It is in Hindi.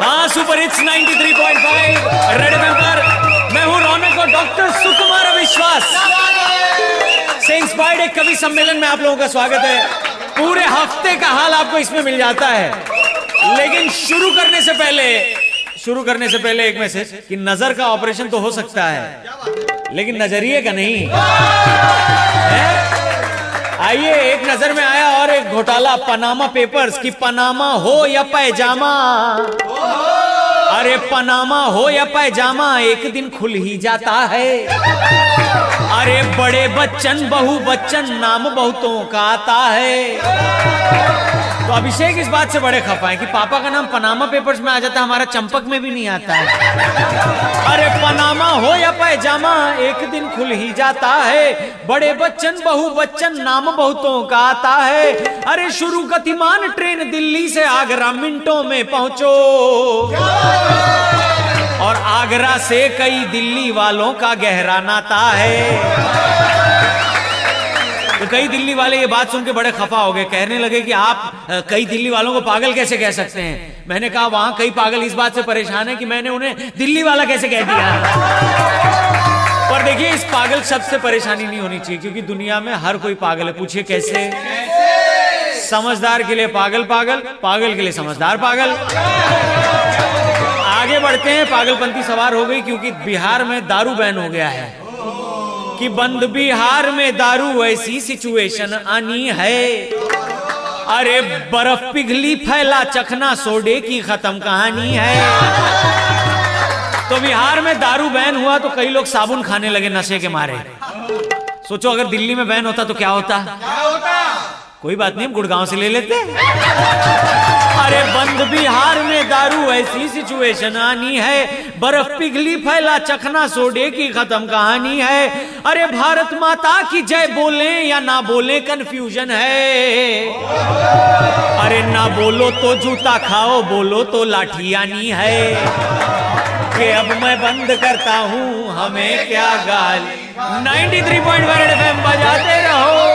हाँ सुपर हिट्स 93.5 रेड मैं हूँ रौनक और डॉक्टर सुकुमार विश्वास से इंस्पायर्ड एक कवि सम्मेलन में आप लोगों का स्वागत है। पूरे हफ़्ते का हाल आपको इसमें मिल जाता है। लेकिन शुरू करने से पहले, शुरू करने से पहले एक मैसेज कि नज़र का ऑपरेशन तो हो सकता है। लेकिन नज़रिए का नहीं। है? आइए, एक नज़र में आया और एक घोटाला, पनामा पेपर्स की पनामा हो या पैजामा? अरे, पनामा हो या पैजामा, एक दिन खुल ही जाता है। अरे, बड़े बच्चन, बहु बच्चन, नाम बहुतों का आता है। तो अभिषेक इस बात से बड़े खफा है कि पापा का नाम पनामा पेपर्स में आ जाता है, हमारा चंपक में भी नहीं आता है। अरे पनामा हो या पैजामा, एक दिन खुल ही जाता है। बड़े बच्चन, बहु बच्चन, नाम बहुतों का आता है। अरे शुरू गतिमान ट्रेन दिल्ली से आगरा मिनटों में पहुंचो। और आगरा से कई दिल्ली वालों का गहरा नाता है। तो कई दिल्ली वाले ये बात सुन के बड़े खफा हो गए। कहने लगे कि आप कई दिल्ली वालों को पागल कैसे कह सकते हैं? मैंने कहा, वहाँ कई पागल इस बात से परेशान है कि मैंने उन्हें दिल्ली वाला कैसे कह दिया? पर देखिए, इस पागल शब्द से परेशानी नहीं होनी चाहिए, क्योंकि दुनिया में हर कोई पागल है। पूछिए कैसे? समझदार के लिए पागल पागल पागल के लिए समझदार पागल। आगे बढ़ते हैं। पागलपंथी सवार हो गई, क्योंकि बिहार में दारू बैन हो गया है। कि बंद बिहार में दारू ऐसी सिचुएशन आनी है। अरे बर्फ़ पिघली फैला चखना सोडे की खत्म कहानी है। तो बिहार में दारू बैन हुआ तो कई लोग साबुन खाने लगे नशे के मारे। सोचो, अगर दिल्ली में बैन होता तो क्या होता? कोई बात नहीं, हम गुड़गांव से ले लेते अरे बंद बिहार में दारू ऐसी सिचुएशन आनी है। बर्फ़ पिघली फैला चखना सोडे की खत्म कहानी है। अरे भारत माता की जय बोले या ना बोले कंफ्यूजन है। अरे ना बोलो तो जूता खाओ, बोलो तो लाठी आनी है। कि अब मैं बंद करता हूँ, हमें क्या गाली। 93.1 एफएम बजाते रहो।